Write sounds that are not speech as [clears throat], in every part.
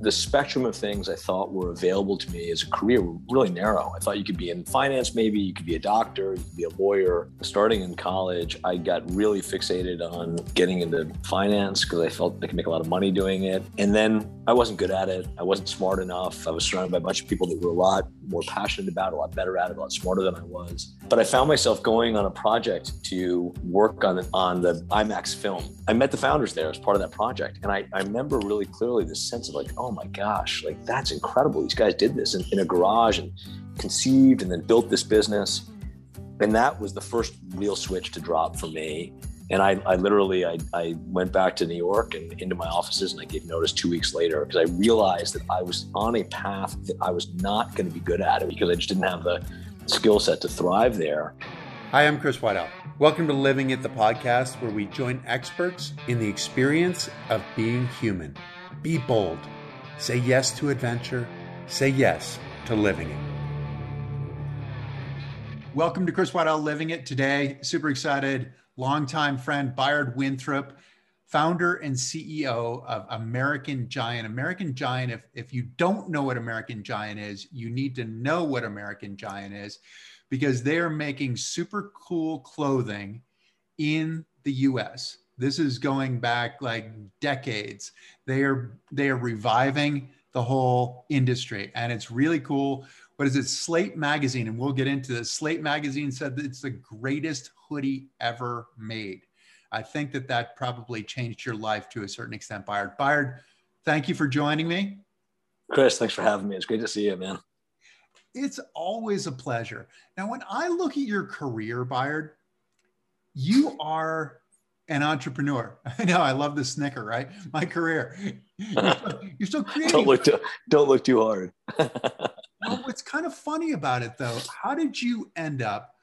the spectrum of things I thought were available to me as a career were really narrow. I thought you could be in finance, maybe you could be a doctor, you could be a lawyer. Starting in college, I got really fixated on getting into finance because I felt I could make a lot of money doing it. And then I wasn't good at it. I wasn't smart enough. I was surrounded by a bunch of people that were a lot more passionate about it, a lot better at it, a lot smarter than I was. But I found myself going on a project to work on, on the IMAX film. I met the founders there as part of that project. And I, I remember really clearly this sense of like, oh my gosh, like that's incredible. These guys did this in, in a garage and conceived and then built this business. And that was the first real switch to drop for me. And I, I literally, I, I went back to New York and into my offices and I gave notice two weeks later because I realized that I was on a path that I was not going to be good at it because I just didn't have the skill set to thrive there. Hi, I'm Chris Whiteout. Welcome to Living It, the podcast where we join experts in the experience of being human. Be bold. Say yes to adventure. Say yes to living it. Welcome to Chris Whiteout Living It. Today, super excited. Longtime friend Bayard Winthrop, founder and CEO of American Giant. American Giant, if, if you don't know what American Giant is, you need to know what American Giant is because they are making super cool clothing in the US. This is going back like decades. They are they are reviving the whole industry and it's really cool. What is it? Slate magazine and we'll get into this. Slate magazine said that it's the greatest hoodie ever made. I think that that probably changed your life to a certain extent, Bayard. Bayard, thank you for joining me. Chris, thanks for having me. It's great to see you, man. It's always a pleasure. Now, when I look at your career, Bayard, you are an entrepreneur. [laughs] I know I love the snicker, right? My career. You're still, you're still [laughs] creating. don't look too, don't look too hard. [laughs] well, what's kind of funny about it though, how did you end up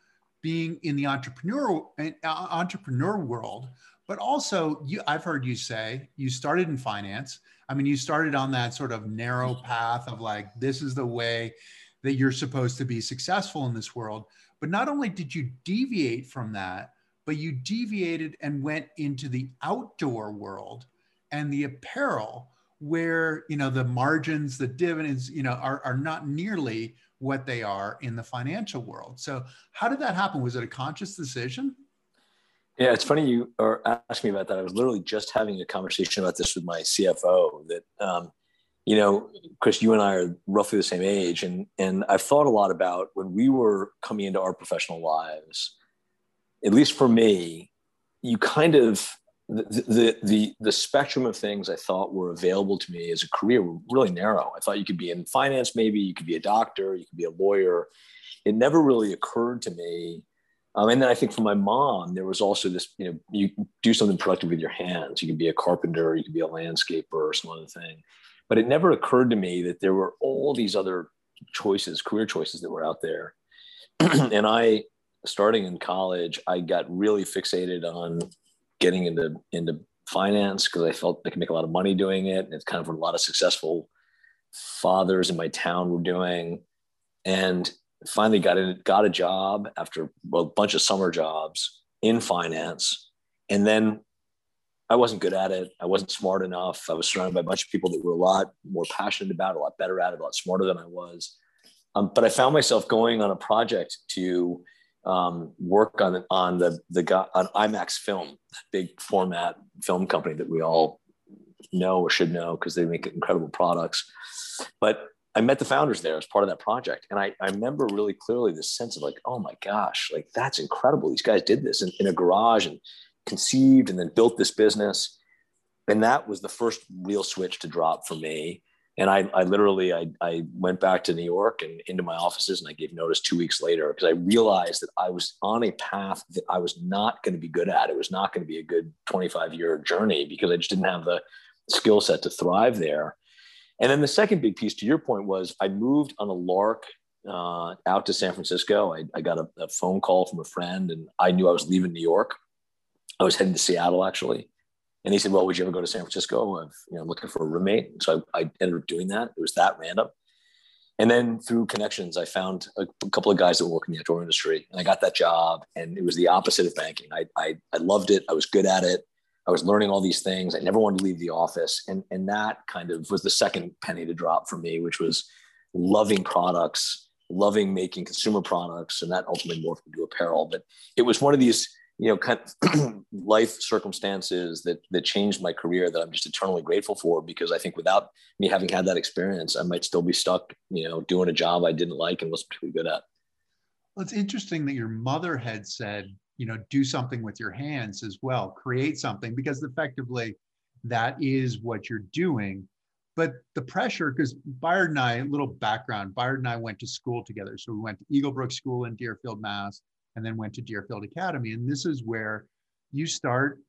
being in the entrepreneur uh, entrepreneur world? But also, you I've heard you say you started in finance. I mean, you started on that sort of narrow path of like this is the way that you're supposed to be successful in this world. But not only did you deviate from that, but you deviated and went into the outdoor world and the apparel where you know the margins the dividends you know are, are not nearly what they are in the financial world. So how did that happen? Was it a conscious decision? Yeah it's funny you are asking me about that. I was literally just having a conversation about this with my cfo that um, you know chris you and i are roughly the same age and and i've thought a lot about when we were coming into our professional lives at least for me, you kind of the, the the spectrum of things I thought were available to me as a career were really narrow. I thought you could be in finance, maybe you could be a doctor, you could be a lawyer. It never really occurred to me. Um, and then I think for my mom, there was also this, you know, you do something productive with your hands. You could be a carpenter, you could be a landscaper or some other thing. But it never occurred to me that there were all these other choices, career choices that were out there. [clears throat] and I starting in college, I got really fixated on getting into into finance because I felt I could make a lot of money doing it. And it's kind of what a lot of successful fathers in my town were doing. And finally got in, got a job after a bunch of summer jobs in finance. And then I wasn't good at it. I wasn't smart enough. I was surrounded by a bunch of people that were a lot more passionate about it, a lot better at it, a lot smarter than I was. Um, but I found myself going on a project to um, work on on the the on IMAX film, big format film company that we all know or should know because they make incredible products. But I met the founders there as part of that project, and I, I remember really clearly this sense of like, oh my gosh, like that's incredible. These guys did this in, in a garage and conceived and then built this business, and that was the first real switch to drop for me and I, I literally I, I went back to New York and into my offices and I gave notice two weeks later because I realized that I was on a path that I was not going to be good at. It was not going to be a good 25 year journey because I just didn't have the skill set to thrive there. And then the second big piece to your point was I moved on a lark uh, out to San Francisco. I, I got a, a phone call from a friend and I knew I was leaving New York. I was heading to Seattle actually. And he said, well, would you ever go to San Francisco? I'm you know, looking for a roommate. So I, I ended up doing that. It was that random. And then through connections, I found a, a, couple of guys that work in the outdoor industry and I got that job and it was the opposite of banking. I, I, I loved it. I was good at it. I was learning all these things. I never wanted to leave the office. And, and that kind of was the second penny to drop for me, which was loving products, loving making consumer products. And that ultimately morphed into apparel. But it was one of these, you know, kind of [clears throat] life circumstances that, that changed my career that I'm just eternally grateful for because I think without me having had that experience, I might still be stuck, you know, doing a job I didn't like and wasn't particularly good at. Well, it's interesting that your mother had said, you know do something with your hands as well create something because effectively that is what you're doing. But the pressure because Bayard and I a little background Bayard and I went to school together. So we went to Eaglebrook School in Deerfield Mass and then went to Deerfield Academy. And this is where you start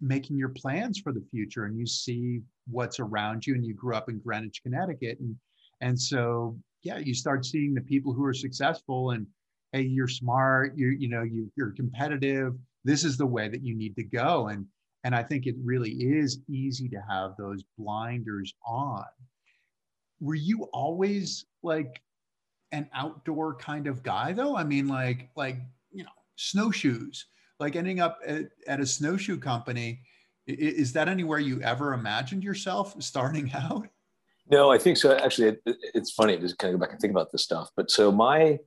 making your plans for the future and you see what's around you. And you grew up in Greenwich Connecticut. And and so yeah you start seeing the people who are successful and hey you're smart. You you know you you're competitive. This is the way that you need to go. And and i think it really is easy to have those blinders on. Were you always like an outdoor kind of guy though? I mean like like you know snowshoes. Like ending up at, at a snowshoe company is that anywhere you ever imagined yourself starting [laughs] out? No i think so. Actually it, it's funny to kind of go back and think about this stuff. But so my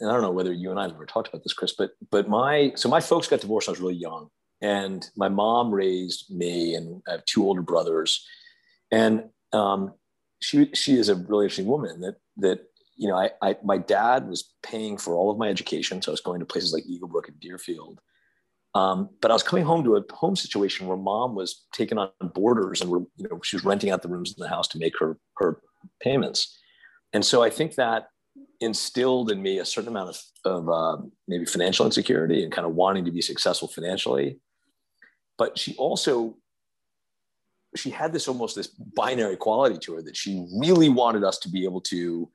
and I don't know whether you and I have ever talked about this, Chris, but but my so my folks got divorced I was really young, and my mom raised me, and I have two older brothers, and um, she she is a really interesting woman that that you know I, I my dad was paying for all of my education, so I was going to places like Eaglebrook and Deerfield, um, but I was coming home to a home situation where mom was taking on boarders and were, you know she was renting out the rooms in the house to make her her payments, and so I think that instilled in me a certain amount of, of uh, maybe financial insecurity and kind of wanting to be successful financially. But she also, she had this almost this binary quality to her that she really wanted us to be able to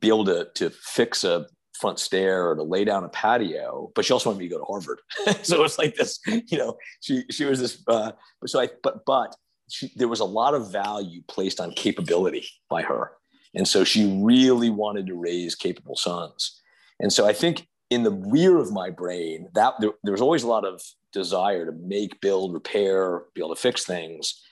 be able to, to fix a front stair or to lay down a patio, but she also wanted me to go to Harvard. [laughs] so it's like this, you know, she, she was this, uh, so I, but, but she, there was a lot of value placed on capability by her and so she really wanted to raise capable sons. And so I think in the rear of my brain, that there, there was always a lot of desire to make, build, repair, be able to fix things.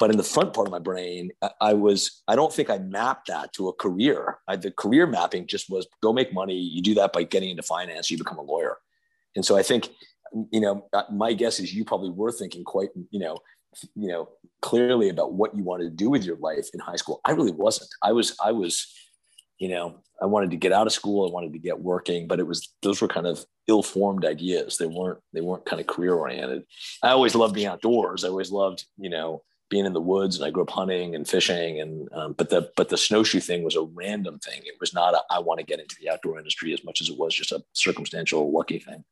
But in the front part of my brain, I was, I don't think I mapped that to a career. I, the career mapping just was go make money. You do that by getting into finance, you become a lawyer. And so I think, you know, uh, my guess is you probably were thinking quite, you know, you know clearly about what you wanted to do with your life in high school i really wasn't i was i was you know i wanted to get out of school i wanted to get working but it was those were kind of ill-formed ideas they weren't they weren't kind of career oriented i always loved being outdoors i always loved you know being in the woods and i grew up hunting and fishing and um, but the but the snowshoe thing was a random thing it was not a, I want to get into the outdoor industry as much as it was just a circumstantial lucky thing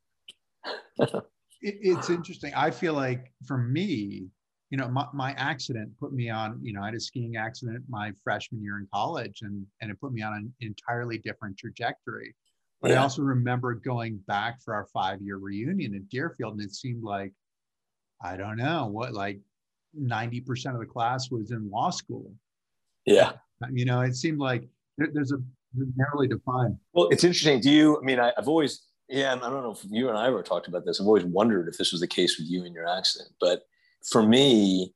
it, it's interesting i feel like for me you know, my, my accident put me on, you know, I had a skiing accident my freshman year in college and, and it put me on an entirely different trajectory. But yeah. I also remember going back for our five year reunion at Deerfield and it seemed like, I don't know what, like 90% of the class was in law school. Yeah. You know, it seemed like there, there's a narrowly defined. Well, it's interesting. Do you, I mean, I, I've always, yeah, I don't know if you and I ever talked about this. I've always wondered if this was the case with you and your accident, but for me,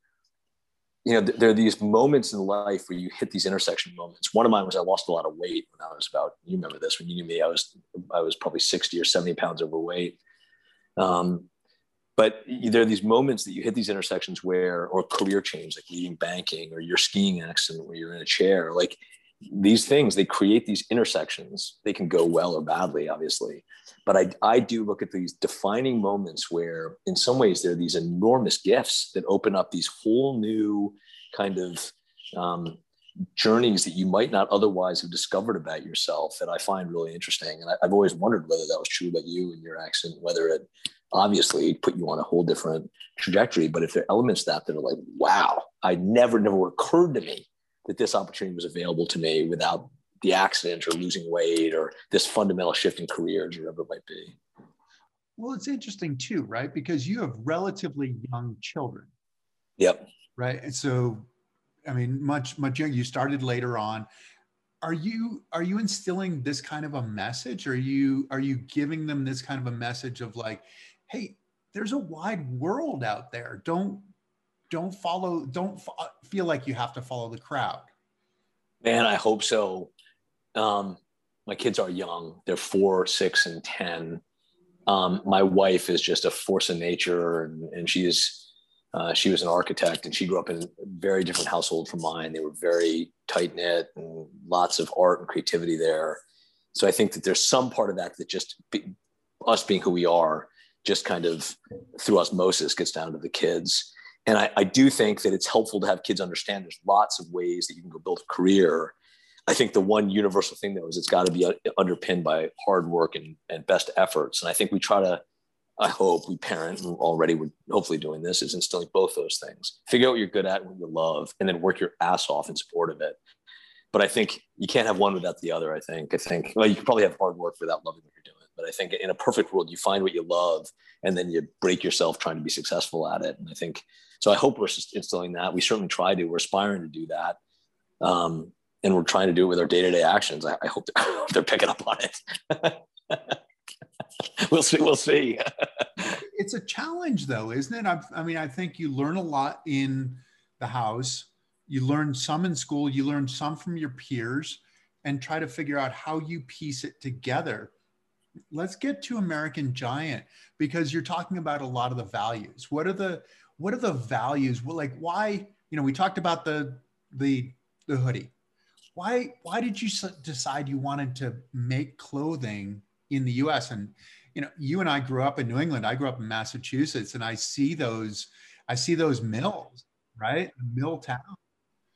you know, there are these moments in life where you hit these intersection moments. One of mine was I lost a lot of weight when I was about, you remember this, when you knew me, I was, I was probably 60 or 70 pounds overweight. Um, but there are these moments that you hit these intersections where, or career change, like leaving banking or your skiing accident where you're in a chair, like these things, they create these intersections. They can go well or badly, obviously. But I, I do look at these defining moments where, in some ways, there are these enormous gifts that open up these whole new kind of um, journeys that you might not otherwise have discovered about yourself that I find really interesting. And I, have always wondered whether that was true about you and your accident, whether it obviously put you on a whole different trajectory. But if there are elements that that are like, wow, I never, never occurred to me that this opportunity was available to me without the accident or losing weight or this fundamental shift in careers or whatever it might be. Well, it's interesting too, right? Because you have relatively young children. Yep. Right. And so, I mean, much, much younger, you started later on. Are you are you instilling this kind of a message? Are you are you giving them this kind of a message of like, hey, there's a wide world out there. Don't don't follow. Don't fo- feel like you have to follow the crowd. Man, I hope so. Um, my kids are young; they're four, six, and ten. Um, my wife is just a force of nature, and, and she is. Uh, she was an architect, and she grew up in a very different household from mine. They were very tight knit, and lots of art and creativity there. So I think that there's some part of that that just be, us being who we are just kind of through osmosis gets down to the kids. And I, I, do think that it's helpful to have kids understand there's lots of ways that you can go build a career. I think the one universal thing though is it's got to be uh, underpinned by hard work and, and best efforts. And I think we try to, I hope we parent and already we're hopefully doing this is instilling both those things. Figure out what you're good at, what you love, and then work your ass off in support of it. But I think you can't have one without the other. I think. I think well, you probably have hard work without loving what you're doing. But I think in a perfect world, you find what you love and then you break yourself trying to be successful at it. And I think so. I hope we're instilling that. We certainly try to. We're aspiring to do that. Um, and we're trying to do it with our day-to-day actions. I, I hope they're, [laughs] they're picking up on it. [laughs] we'll see. We'll see. [laughs] it's a challenge, though, isn't it? I, I mean, I think you learn a lot in the house. You learn some in school. You learn some from your peers, and try to figure out how you piece it together let's get to American Giant because you're talking about a lot of the values. What are the what are the values? Well, like why, you know, we talked about the the the hoodie. Why why did you decide you wanted to make clothing in the US and you know, you and I grew up in New England. I grew up in Massachusetts and I see those I see those mills, right? Mill town.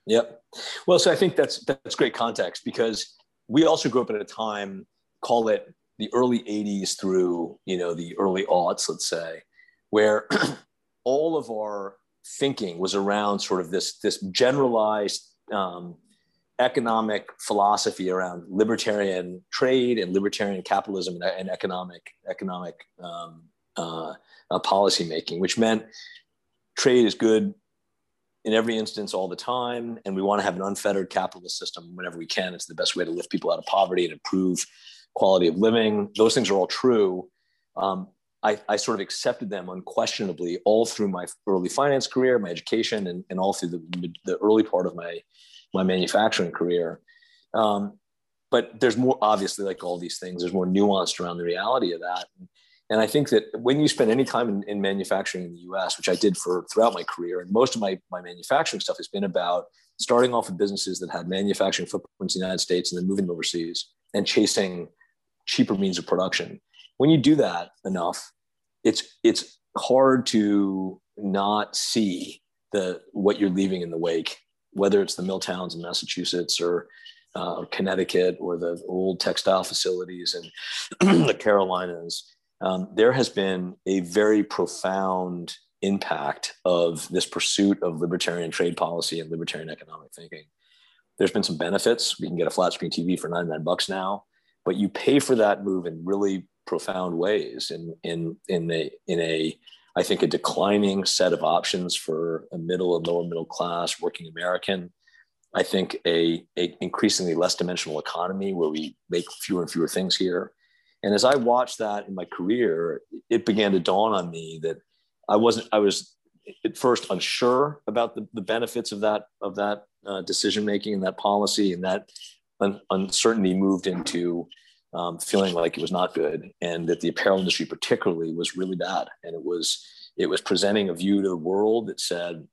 Yep. Well, so I think that's that's great context because we also grew up at a time call it the early 80s through you know the early aughts let's say where [clears throat] all of our thinking was around sort of this this generalized um, economic philosophy around libertarian trade and libertarian capitalism and, and economic economic um, uh, uh, policy making, which meant trade is good in every instance all the time, and we want to have an unfettered capitalist system whenever we can. It's the best way to lift people out of poverty and improve quality of living. Those things are all true. Um, I, I, sort of accepted them unquestionably all through my early finance career, my education, and, and all through the, the early part of my, my manufacturing career. Um, but there's more, obviously, like all these things, there's more nuanced around the reality of that. And I think that when you spend any time in, in manufacturing in the US, which I did for throughout my career, and most of my, my manufacturing stuff has been about starting off with businesses that had manufacturing footprints in the United States and then moving overseas and chasing cheaper means of production. When you do that enough, it's it's hard to not see the what you're leaving in the wake, whether it's the mill towns in Massachusetts or uh, Connecticut or the old textile facilities in [clears throat] the Carolinas. Um, there has been a very profound impact of this pursuit of libertarian trade policy and libertarian economic thinking. There's been some benefits. We can get a flat screen TV for 99 bucks now but you pay for that move in really profound ways in in in a in a I think a declining set of options for a middle and lower middle class working American. I think a, a increasingly less dimensional economy where we make fewer and fewer things here. And as I watched that in my career, it began to dawn on me that I wasn't I was at first unsure about the, the benefits of that of that uh, decision making and that policy and that un- uncertainty moved into um, feeling like it was not good, and that the apparel industry particularly was really bad, and it was it was presenting a view to the world that said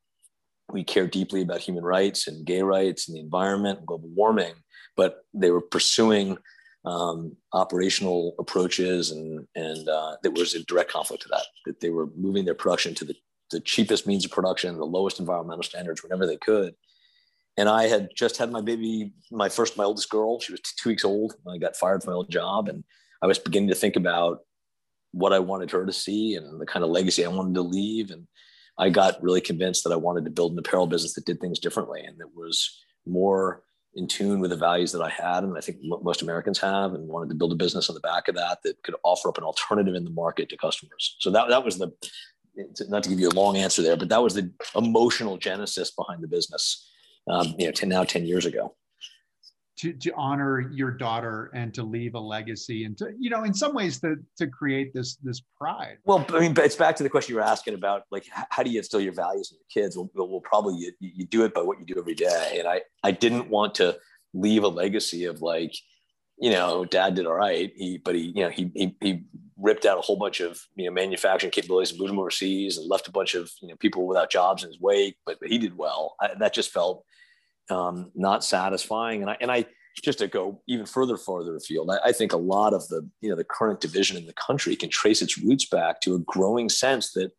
we care deeply about human rights and gay rights and the environment and global warming, but they were pursuing um, operational approaches and and uh, that was in direct conflict to that. That they were moving their production to the the cheapest means of production, the lowest environmental standards whenever they could, and I had just had my baby, my first, my oldest girl. She was two weeks old. I got fired from my old job, and I was beginning to think about what I wanted her to see and the kind of legacy I wanted to leave. And I got really convinced that I wanted to build an apparel business that did things differently and that was more in tune with the values that I had, and I think most Americans have, and wanted to build a business on the back of that that could offer up an alternative in the market to customers. So that that was the not to give you a long answer there, but that was the emotional genesis behind the business um, you know, 10, now 10 years ago. to, to honor your daughter and to leave a legacy and to you know in some ways to to create this this pride. Well i mean but it's back to the question you were asking about like how do you instill your values in your kids? Well, well probably you, you do it by what you do every day. And i i didn't want to leave a legacy of like you know dad did all right. He but he you know he he, he ripped out a whole bunch of you know manufacturing capabilities and moved them overseas and left a bunch of you know people without jobs in his wake but, but he did well. I, that just felt um, not satisfying. And I, and I, just to go even further farther afield, I, I, think a lot of the, you know, the current division in the country can trace its roots back to a growing sense that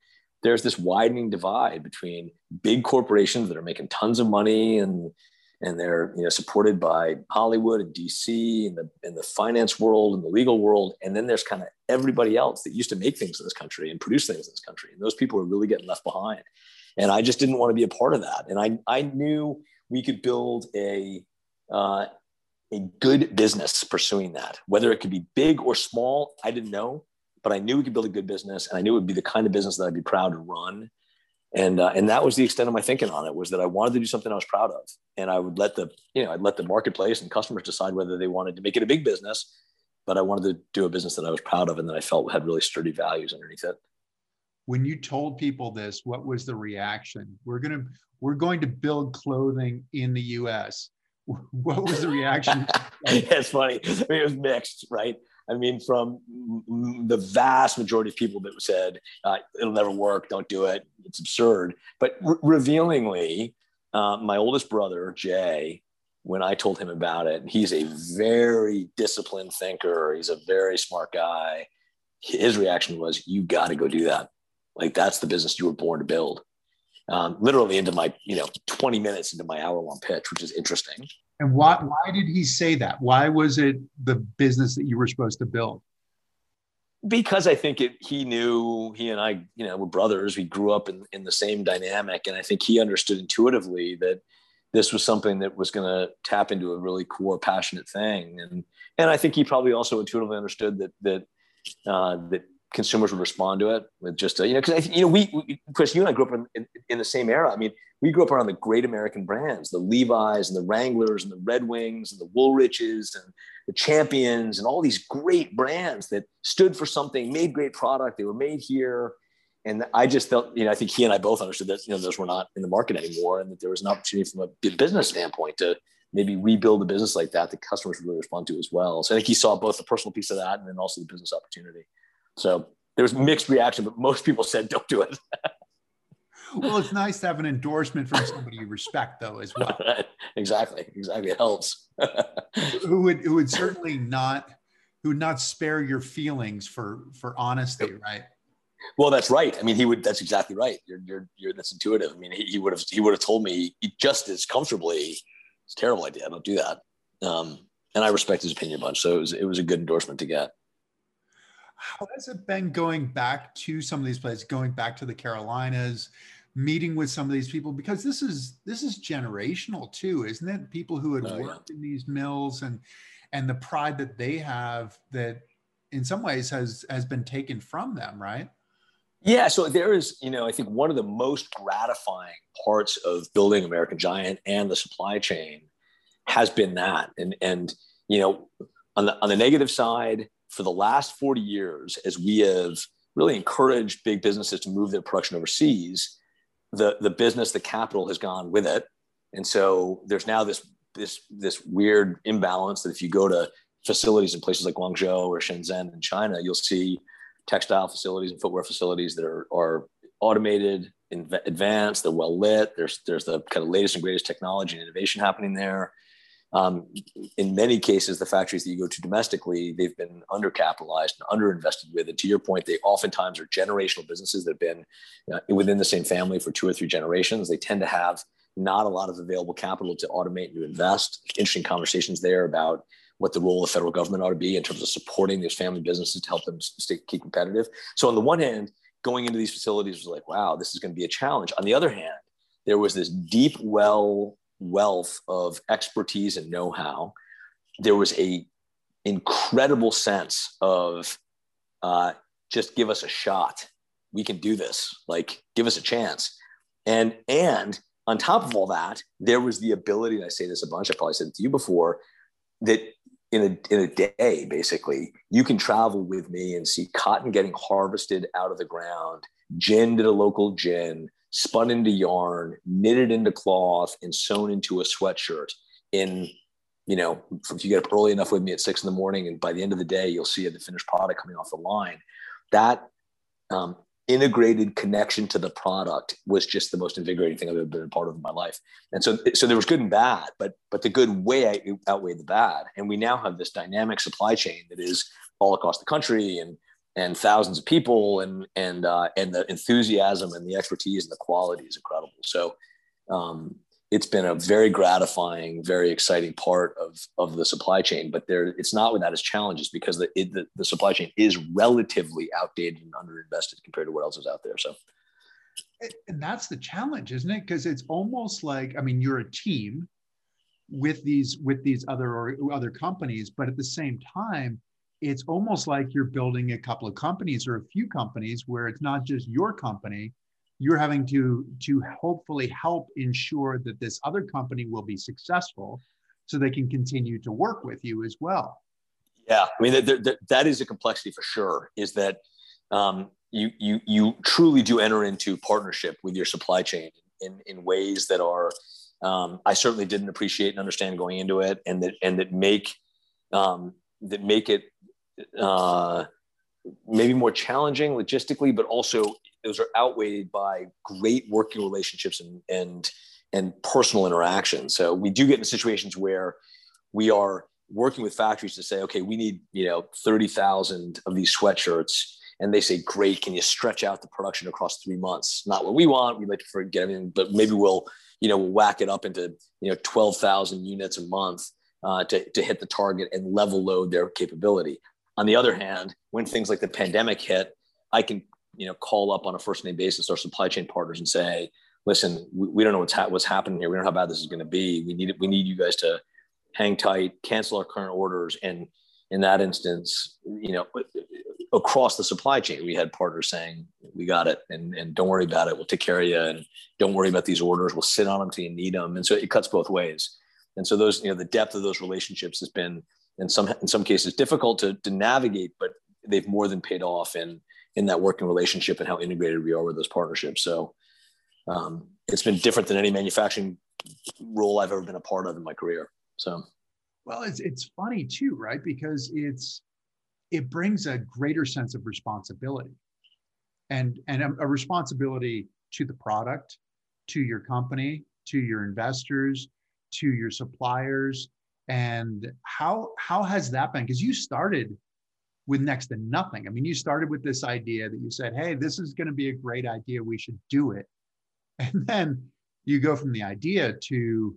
there's this widening divide between big corporations that are making tons of money and, and they're you know supported by Hollywood and DC and the and the finance world and the legal world, and then there's kind of everybody else that used to make things in this country and produce things in this country, and those people are really getting left behind. And I just didn't want to be a part of that. And I I knew we could build a uh, a good business pursuing that. Whether it could be big or small, I didn't know, but I knew we could build a good business, and I knew it would be the kind of business that I'd be proud to run. And uh, and that was the extent of my thinking on it was that I wanted to do something I was proud of, and I would let the you know I'd let the marketplace and customers decide whether they wanted to make it a big business, but I wanted to do a business that I was proud of and that I felt had really sturdy values underneath it when you told people this what was the reaction? We're going to we're going to build clothing in the us [laughs] what was the reaction? [laughs] It's funny. I mean it was mixed right? I mean from the vast majority of people that said uh, it'll never work don't do it it's absurd. But re- revealingly uh, my oldest brother jay when i told him about it he's a very disciplined thinker. He's a very smart guy. His reaction was you got to go do that like that's the business you were born to build. Um, literally into my, you know, 20 minutes into my hour long pitch, which is interesting. And why, why did he say that? Why was it the business that you were supposed to build? Because I think it, he knew he and I, you know, were brothers. We grew up in, in the same dynamic. And I think he understood intuitively that this was something that was going to tap into a really core, passionate thing. And, and I think he probably also intuitively understood that, that, uh, that consumers would respond to it with just a, you know because you know we, we Chris you and I grew up in, in, in, the same era. I mean we grew up around the great American brands the Levi's and the Wranglers and the Red Wings and the Woolriches and the Champions and all these great brands that stood for something made great product they were made here. And I just felt you know I think he and I both understood that you know those were not in the market anymore and that there was an opportunity from a business standpoint to maybe rebuild a business like that that customers would really respond to as well. So I think he saw both the personal piece of that and then also the business opportunity. So there was mixed reaction, but most people said, don't do it. [laughs] well, it's nice to have an endorsement from somebody you respect, though, as well. [laughs] exactly, exactly. It helps. [laughs] who would who would certainly not who would not spare your feelings for for honesty, right? Well, that's right. I mean, he would. That's exactly right. You're you're, you're that's intuitive. I mean, he, he would have he would have told me just as comfortably. It's a terrible idea. Don't do that. Um, and I respect his opinion a bunch. So it was it was a good endorsement to get. How has it been going back to some of these places, going back to the Carolinas, meeting with some of these people? Because this is this is generational too, isn't it? People who had oh, worked yeah. in these mills and and the pride that they have that in some ways has has been taken from them, right? Yeah, so there is, you know, I think one of the most gratifying parts of building American Giant and the supply chain has been that. And and you know, on the on the negative side, for the last 40 years, as we have really encouraged big businesses to move their production overseas, the, the business, the capital has gone with it. And so there's now this, this, this weird imbalance that if you go to facilities in places like Guangzhou or Shenzhen in China, you'll see textile facilities and footwear facilities that are, are automated, advanced, they're well lit. There's, there's the kind of latest and greatest technology and innovation happening there. Um, in many cases, the factories that you go to domestically, they've been undercapitalized and underinvested with. And to your point, they oftentimes are generational businesses that have been uh, within the same family for two or three generations. They tend to have not a lot of available capital to automate and to invest. Interesting conversations there about what the role of the federal government ought to be in terms of supporting these family businesses to help them stay keep competitive. So on the one hand, going into these facilities was like, wow, this is going to be a challenge. On the other hand, there was this deep well wealth of expertise and know-how there was a incredible sense of uh, just give us a shot. We can do this. Like give us a chance. And and on top of all that there was the ability and i say this a bunch i probably said it to you before that in a, in a day, basically, you can travel with me and see cotton getting harvested out of the ground, gin at a local gin, spun into yarn, knitted into cloth, and sewn into a sweatshirt in, you know, if you get up early enough with me at six in the morning, and by the end of the day, you'll see the finished product coming off the line. That um, integrated connection to the product was just the most invigorating thing I've ever been a part of in my life. And so, so there was good and bad, but but the good way outweighed the bad. And we now have this dynamic supply chain that is all across the country and and thousands of people and and uh, and the enthusiasm and the expertise and the quality is incredible. So um, it's been a very gratifying, very exciting part of, of the supply chain. But there, it's not without its challenges because the, it, the, the supply chain is relatively outdated and underinvested compared to what else is out there. So, and that's the challenge, isn't it? Because it's almost like I mean, you're a team with these with these other or other companies, but at the same time, it's almost like you're building a couple of companies or a few companies where it's not just your company. You're having to to hopefully help ensure that this other company will be successful so they can continue to work with you as well. Yeah i mean that is a complexity for sure is that um, you you you truly do enter into partnership with your supply chain in in ways that are um, I certainly didn't appreciate and understand going into it, and that and that make um, that make it uh, maybe more challenging logistically, but also those are outweighed by great working relationships and and and personal interaction. So we do get in situations where we are working with factories to say, okay, we need you know thirty thousand of these sweatshirts, and they say, great, can you stretch out the production across three months? Not what we want. We'd like to forget everything, but maybe we'll you know we'll whack it up into you know twelve thousand units a month. Uh, to, to hit the target and level load their capability. On the other hand, when things like the pandemic hit, I can you know call up on a first name basis our supply chain partners and say listen we, we don't know what's, ha- what's happening here. We don't know how bad this is going to be. We need we need you guys to hang tight cancel our current orders. And in that instance you know across the supply chain we had partners saying we got it and, and don't worry about it. We'll take care of you and don't worry about these orders. We'll sit on them till you need them and so it cuts both ways. And so those you know the depth of those relationships has been in some in some cases difficult to, to navigate but they've more than paid off in in that working relationship and how integrated we are with those partnerships. So um, it's been different than any manufacturing role I've ever been a part of in my career. So, well, it's it's funny too, right? Because it's it brings a greater sense of responsibility, and and a, a responsibility to the product, to your company, to your investors, to your suppliers, and how how has that been? Because you started with next to nothing. I mean, you started with this idea that you said, hey, this is going to be a great idea. We should do it. [laughs] And then you go from the idea to,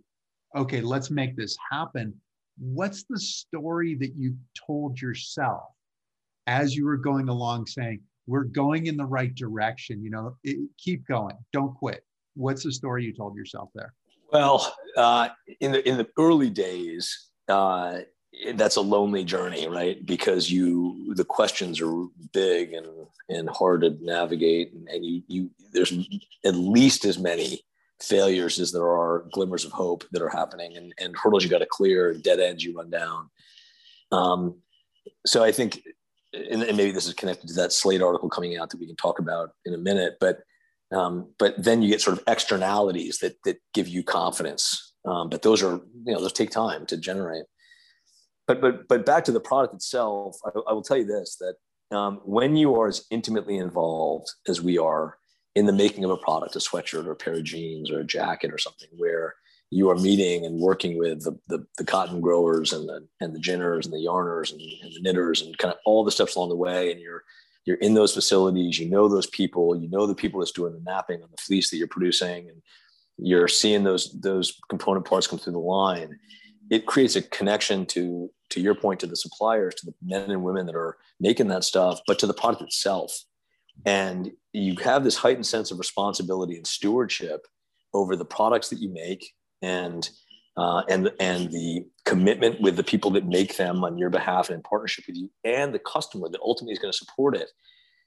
okay, let's make this happen. What's the story that you told yourself as you were going along saying, we're going in the right direction? You know, it, keep going, don't quit. What's the story you told yourself there? Well, uh, in the in the early days, uh, that's a lonely journey, right? Because you the questions are big and and hard to navigate, and, and you you there's at least as many failures as there are glimmers of hope that are happening, and and hurdles you got to clear, dead ends you run down. Um, so I think, and, and maybe this is connected to that Slate article coming out that we can talk about in a minute, but um, but then you get sort of externalities that that give you confidence. Um, but those are you know those take time to generate. But but but back to the product itself, I, I will tell you this: that um, when you are as intimately involved as we are in the making of a product, a sweatshirt or a pair of jeans or a jacket or something, where you are meeting and working with the, the, the cotton growers and the and the ginners and the yarners and, and the knitters and kind of all the steps along the way, and you're you're in those facilities, you know those people, you know the people that's doing the napping on the fleece that you're producing, and you're seeing those those component parts come through the line. It creates a connection to to your point to the suppliers to the men and women that are making that stuff but to the product itself and you have this heightened sense of responsibility and stewardship over the products that you make and uh, and and the commitment with the people that make them on your behalf and in partnership with you and the customer that ultimately is going to support it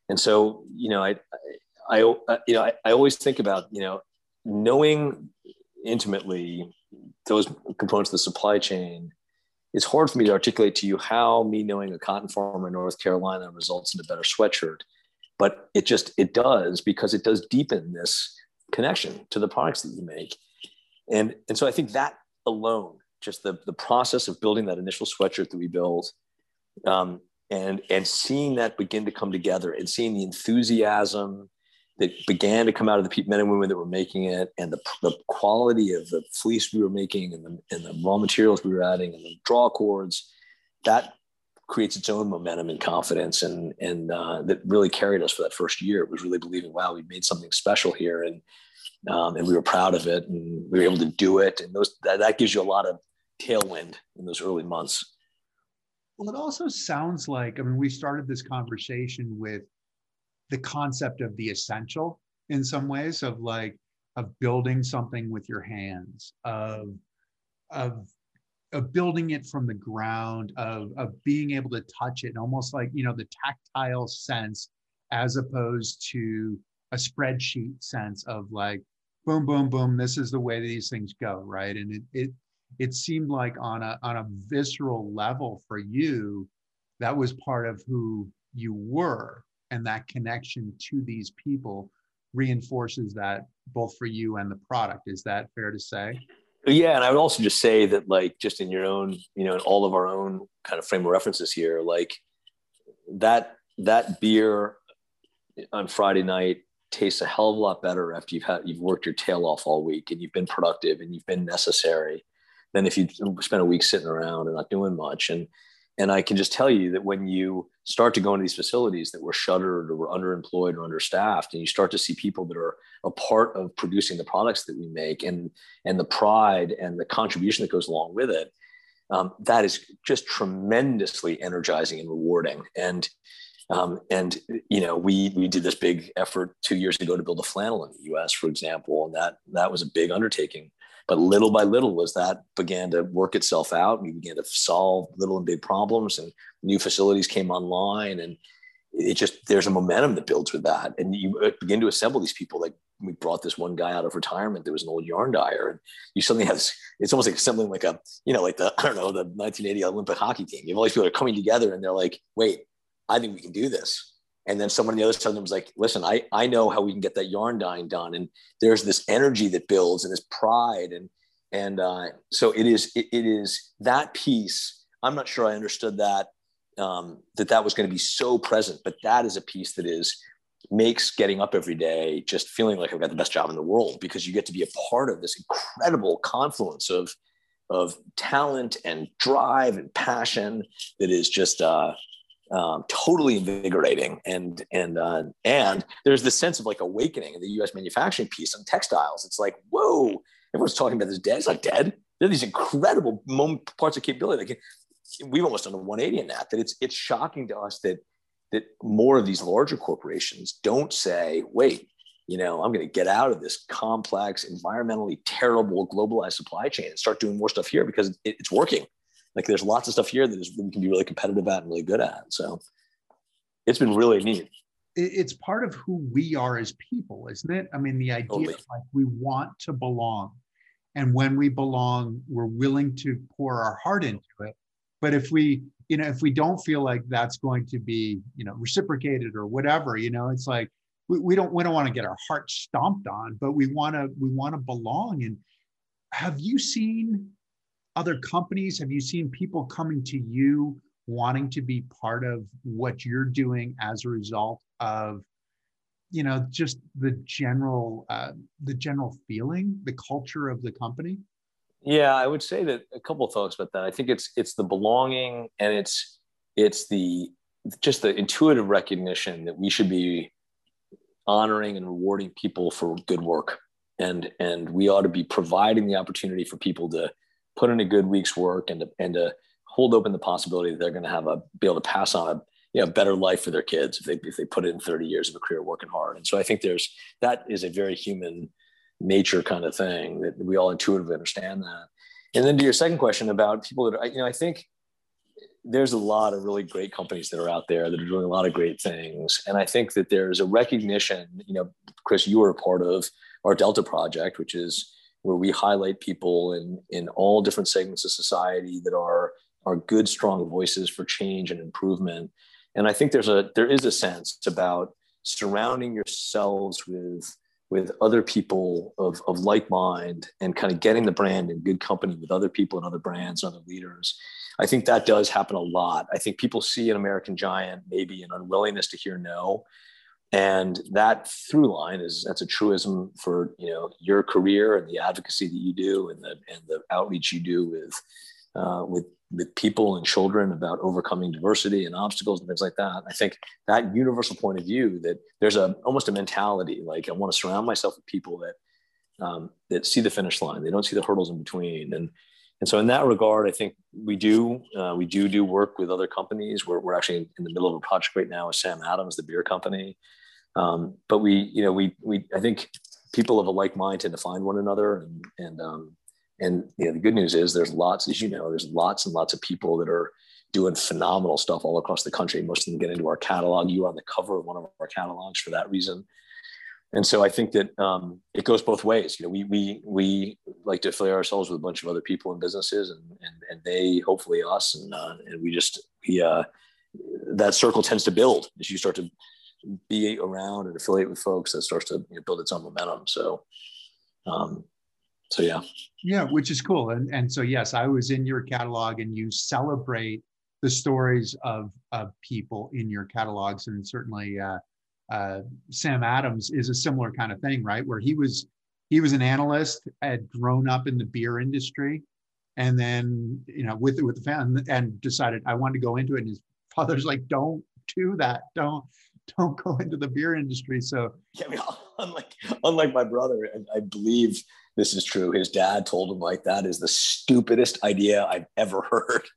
and so you know i i, I you know I, I always think about you know knowing intimately those components of the supply chain it's hard for me to articulate to you how me knowing a cotton farmer in North Carolina results in a better sweatshirt. But it just it does because it does deepen this connection to the products that you make. And, and so I think that alone, just the, the process of building that initial sweatshirt that we built um, and, and seeing that begin to come together and seeing the enthusiasm that began to come out of the men and women that were making it and the, the quality of the fleece we were making and the, and the raw materials we were adding and the draw cords, that creates its own momentum and confidence and and uh, that really carried us for that first year. It was really believing, wow, we made something special here, and um, and we were proud of it, and we were able to do it, and those that, that gives you a lot of tailwind in those early months. Well, it also sounds like I mean we started this conversation with the concept of the essential in some ways of like of building something with your hands of of of building it from the ground of of being able to touch it almost like you know the tactile sense as opposed to a spreadsheet sense of like boom boom boom this is the way these things go right? And it it it seemed like on a on a visceral level for you that was part of who you were and that connection to these people reinforces that both for you and the product. Is that fair to say? Yeah and i would also just say that like just in your own you know in all of our own kind of frame of references here like that that beer on friday night tastes a hell of a lot better after you've had you've worked your tail off all week and you've been productive and you've been necessary than if you spent a week sitting around and not doing much. And and I can just tell you that when you start to go into these facilities that were shuttered or were underemployed or understaffed, and you start to see people that are a part of producing the products that we make and, and the pride and the contribution that goes along with it, um, that is just tremendously energizing and rewarding. And um, and you know, we we did this big effort two years ago to build a flannel in the U.S., for example, and that that was a big undertaking. But little by little, as that began to work itself out, we began to solve little and big problems, and new facilities came online, and it just there's a momentum that builds with that, and you uh, begin to assemble these people. Like we brought this one guy out of retirement that was an old yarn dyer, and you suddenly have this, it's almost like assembling like a you know like the I don't know the 1980 Olympic hockey team. You have all these people that are coming together, and they're like, wait, I think we can do this and then someone on the other side of them was like listen i i know how we can get that yarn dyeing done. And there's this energy that builds and this pride. And and uh, so it is it, it is that piece i'm not sure i understood that um, that that was going to be so present but that is a piece that is makes getting up every day just feeling like i've got the best job in the world because you get to be a part of this incredible confluence of of talent and drive and passion that is just uh, um, totally invigorating and and uh, and there's this sense of like awakening in the U.S. manufacturing piece on textiles. It's like whoa, everyone's talking about this dead. It's not dead. There are these incredible moment, parts of capability. Like we've almost done a 180 in that. That it's it's shocking to us that that more of these larger corporations don't say, wait, you know, I'm going to get out of this complex, environmentally terrible, globalized supply chain and start doing more stuff here because it, it's working like there's lots of stuff here that is we can be really competitive at and really good at. So it's been really neat. It's part of who we are as people, isn't it? I mean, the idea totally. like we want to belong. And when we belong, we're willing to pour our heart into it. But if we, you know, if we don't feel like that's going to be, you know, reciprocated or whatever, you know, it's like we, we don't we don't want to get our heart stomped on, but we want to we want to belong. And have you seen other companies? Have you seen people coming to you wanting to be part of what you're doing as a result of you know just the general uh, the general feeling the culture of the company? Yeah i would say that a couple of thoughts about that. I think it's it's the belonging and it's it's the just the intuitive recognition that we should be honoring and rewarding people for good work. And and we ought to be providing the opportunity for people to put in a good week's work and to, and to hold open the possibility that they're going to have a be able to pass on a you know better life for their kids if they if they put in 30 years of a career working hard. And so i think there's that is a very human nature kind of thing that we all intuitively understand that. And then to your second question about people that are, you know i think there's a lot of really great companies that are out there that are doing a lot of great things. And i think that there's a recognition you know chris you were a part of our delta project which is where we highlight people in in all different segments of society that are are good, strong voices for change and improvement. And I think there's a there is a sense about surrounding yourselves with with other people of, of like mind and kind of getting the brand in good company with other people and other brands, and other leaders. I think that does happen a lot. I think people see an American giant, maybe an unwillingness to hear no. And that through line is that's a truism for you know your career and the advocacy that you do and the and the outreach you do with uh, with with people and children about overcoming diversity and obstacles and things like that. I think that universal point of view that there's a almost a mentality like I want to surround myself with people that um, that see the finish line. They don't see the hurdles in between. And and so in that regard, I think we do uh, we do do work with other companies. We're we're actually in the middle of a project right now with Sam Adams, the beer company. Um, but we you know we we I think people of a like mind tend to find one another and and um, and you know, the good news is there's lots, as you know, there's lots and lots of people that are doing phenomenal stuff all across the country. Most of them get into our catalog. You are on the cover of one of our catalogs for that reason. And so I think that um, it goes both ways. You know, we we we like to affiliate ourselves with a bunch of other people and businesses, and and, and they hopefully us, and uh, and we just we uh, that circle tends to build as you start to be around and affiliate with folks. That starts to you know, build its own momentum. So um, so yeah. Yeah which is cool. And and so yes i was in your catalog and you celebrate the stories of of people in your catalogs. And certainly uh, uh, sam adams is a similar kind of thing right? Where he was he was an analyst had grown up in the beer industry and then you know with with the fan and decided i wanted to go into it. And his father's like don't do that. Don't [laughs] don't go into the beer industry so yeah I mean, [laughs] unlike unlike my brother I, I believe this is true. His dad told him like that is the stupidest idea I've ever [laughs] heard.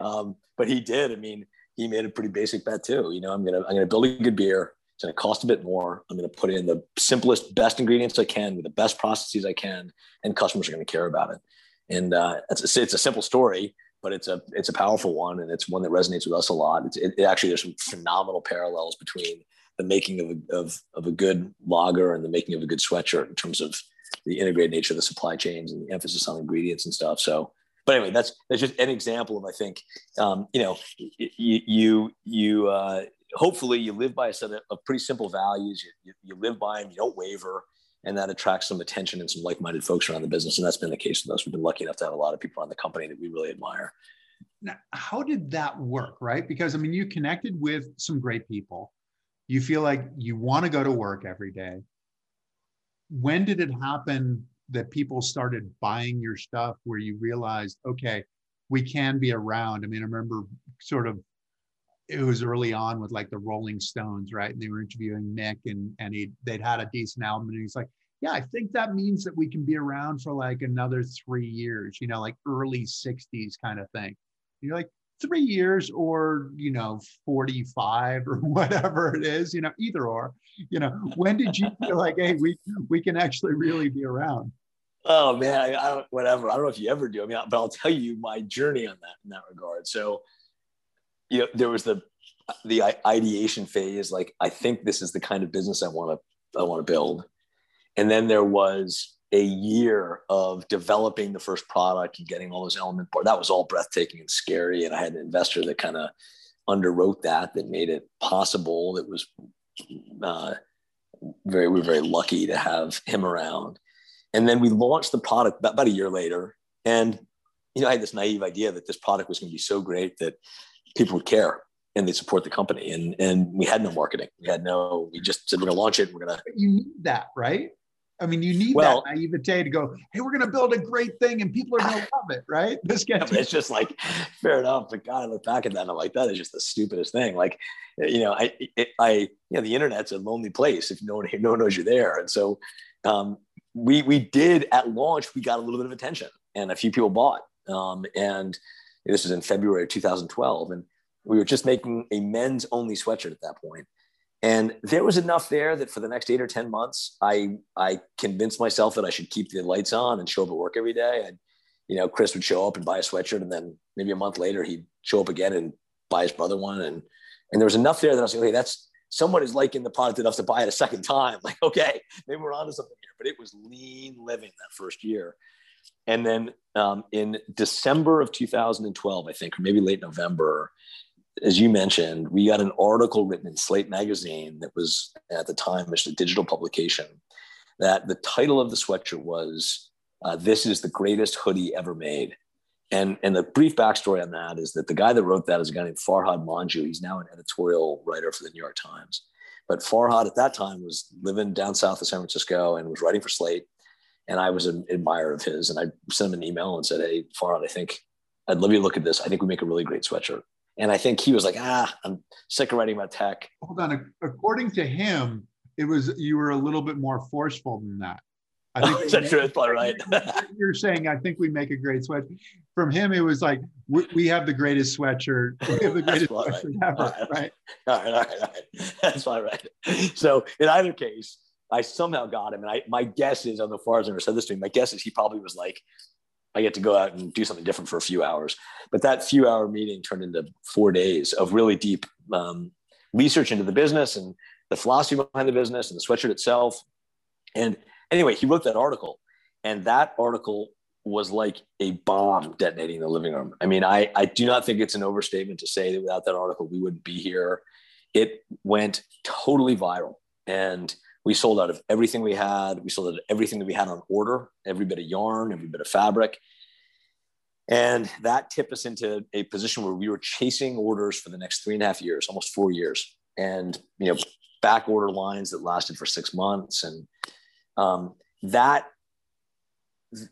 Um, but he did. I mean, he made a pretty basic bet too. You know, I'm gonna I'm gonna build a good beer. It's gonna cost a bit more. I'm gonna put in the simplest, best ingredients I can with the best processes I can, and customers are gonna care about it. And uh, it's a, it's a simple story, but it's a it's a powerful one, and it's one that resonates with us a lot. It's, it, it actually there's some phenomenal parallels between the making of a, of, of a good lager and the making of a good sweatshirt in terms of the integrated nature of the supply chains and the emphasis on ingredients and stuff. So, but anyway, that's that's just an example of I think um, you know you you you uh, hopefully you live by a set of pretty simple values. You, you, live by them. You don't waver, and that attracts some attention and some like-minded folks around the business. And that's been the case with us. We've been lucky enough to have a lot of people on the company that we really admire. Now, how did that work? Right? Because I mean, you connected with some great people. You feel like you want to go to work every day when did it happen that people started buying your stuff where you realized okay we can be around i mean i remember sort of it was early on with like the rolling stones right? And they were interviewing Mick and and he they'd had a decent album and he's like yeah i think that means that we can be around for like another three years you know like early 60s kind of thing. And you're like three years or you know 45 or [laughs] whatever it is you know either or you know when did you feel like hey we we can actually really be around? Oh man I, I, don't whatever i don't know if you ever do i mean but i'll tell you my journey on that in that regard. So you know there was the the ideation phase like i think this is the kind of business i want to i want to build and then there was a year of developing the first product and getting all those elements. That was all breathtaking and scary. And I had an investor that kind of underwrote that, that made it possible. That was uh, very, we were very lucky to have him around. And then we launched the product about, about a year later. And, you know, I had this naive idea that this product was going to be so great that people would care and they support the company. And, and we had no marketing. We had no, we just said, we're going to launch it. We're going to. You need that, right? I mean, you need well, that naivete to go, hey, we're going to build a great thing and people are going [laughs] to love it, right? [laughs] This gets it's just like, fair enough. But God, I look back at that and I'm like, that is just the stupidest thing. Like, you know, I, it, I, you know, the internet's a lonely place if no one, [laughs] no one knows you're there. And so um, we, we did at launch, we got a little bit of attention and a few people bought. Um, and this was in February of 2012. And we were just making a men's only sweatshirt at that point. and there was enough there that for the next eight or 10 months, I, I convinced myself that I should keep the lights on and show up at work every day. And, you know, Chris would show up and buy a sweatshirt. And then maybe a month later, he'd show up again and buy his brother one. And, and there was enough there that I was like, hey, that's someone is liking the product enough to buy it a second time. [laughs] Like, okay, maybe we're onto something here. But it was lean living that first year. And then um, in December of 2012, I think, or maybe late November, as you mentioned, we got an article written in Slate magazine that was at the time just a digital publication. That the title of the sweatshirt was uh, "This is the greatest hoodie ever made," and and the brief backstory on that is that the guy that wrote that is a guy named Farhad Manjoo. He's now an editorial writer for the New York Times, but Farhad at that time was living down south of San Francisco and was writing for Slate. And I was an admirer of his, and I sent him an email and said, "Hey, Farhad, I think I'd love you to look at this. I think we make a really great sweatshirt." And I think he was like, ah, I'm sick of writing about tech. Hold on. According to him, it was you were a little bit more forceful than that. I think [laughs] that's true. That's probably right. [laughs] you're saying I think we make a great sweat. From him, it was like we, we have the greatest sweatshirt. [laughs] We have the greatest sweatshirt right. ever. All right. right. All right. All right. All right. That's probably right. So in either case, I somehow got him, and I my guess is on the far as I ever said this to him. My guess is he probably was like, I get to go out and do something different for a few hours. But that few hour meeting turned into four days of really deep um, research into the business and the philosophy behind the business and the sweatshirt itself. And anyway, he wrote that article, and that article was like a bomb detonating in the living room. I mean, I, I do not think it's an overstatement to say that without that article, we wouldn't be here. It went totally viral. And we sold out of everything we had. We sold out of everything that we had on order, every bit of yarn, every bit of fabric. And that tipped us into a position where we were chasing orders for the next three and a half years, almost four years. And, you know, back order lines that lasted for six months. And um, that,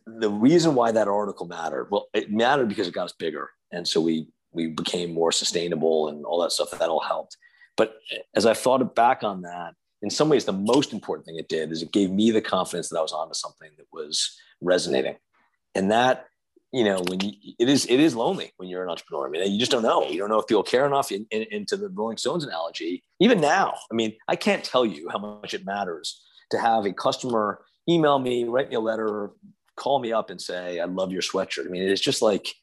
the reason why that article mattered, well, it mattered because it got us bigger. And so we, we became more sustainable and all that stuff that all helped. But as I thought back on that, in some ways, the most important thing it did is it gave me the confidence that I was onto something that was resonating. And that, you know, when you, it is, it is lonely when you're an entrepreneur. I mean, you just don't know. You don't know if people care enough. In, in, into the Rolling Stones analogy, even now, I mean, I can't tell you how much it matters to have a customer email me, write me a letter, call me up and say, "I love your sweatshirt." I mean, it's just like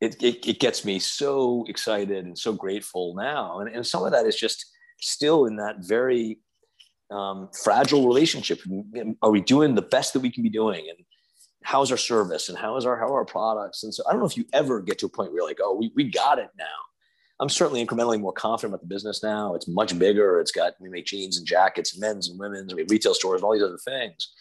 it, it, it gets me so excited and so grateful now. And, and some of that is just still in that very um, fragile relationship? Are we doing the best that we can be doing? And how's our service? And how is our how are our products? And so I don't know if you ever get to a point where you're like, oh, we, we got it now. I'm certainly incrementally more confident about the business now. It's much bigger. It's got we make jeans and jackets, and men's and women's. We have retail stores and all these other things.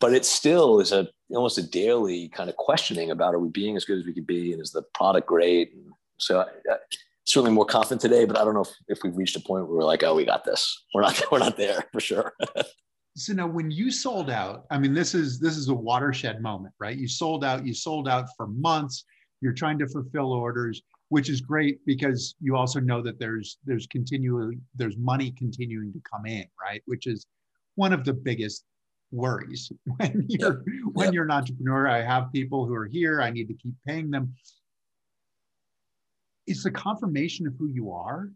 But it still is a almost a daily kind of questioning about are we being as good as we could be, and is the product great? And so I, certainly more confident today, but I don't know if, if we've reached a point where we're like, oh, we got this. We're not, [laughs] we're not there for sure. [laughs] so now when you sold out, I mean, this is, this is a watershed moment, right? You sold out, you sold out for months. You're trying to fulfill orders, which is great because you also know that there's, there's continually, there's money continuing to come in, right? Which is one of the biggest worries [laughs] when you're, yep. when yep. you're an entrepreneur. I have people who are here. I need to keep paying them it's a confirmation of who you are.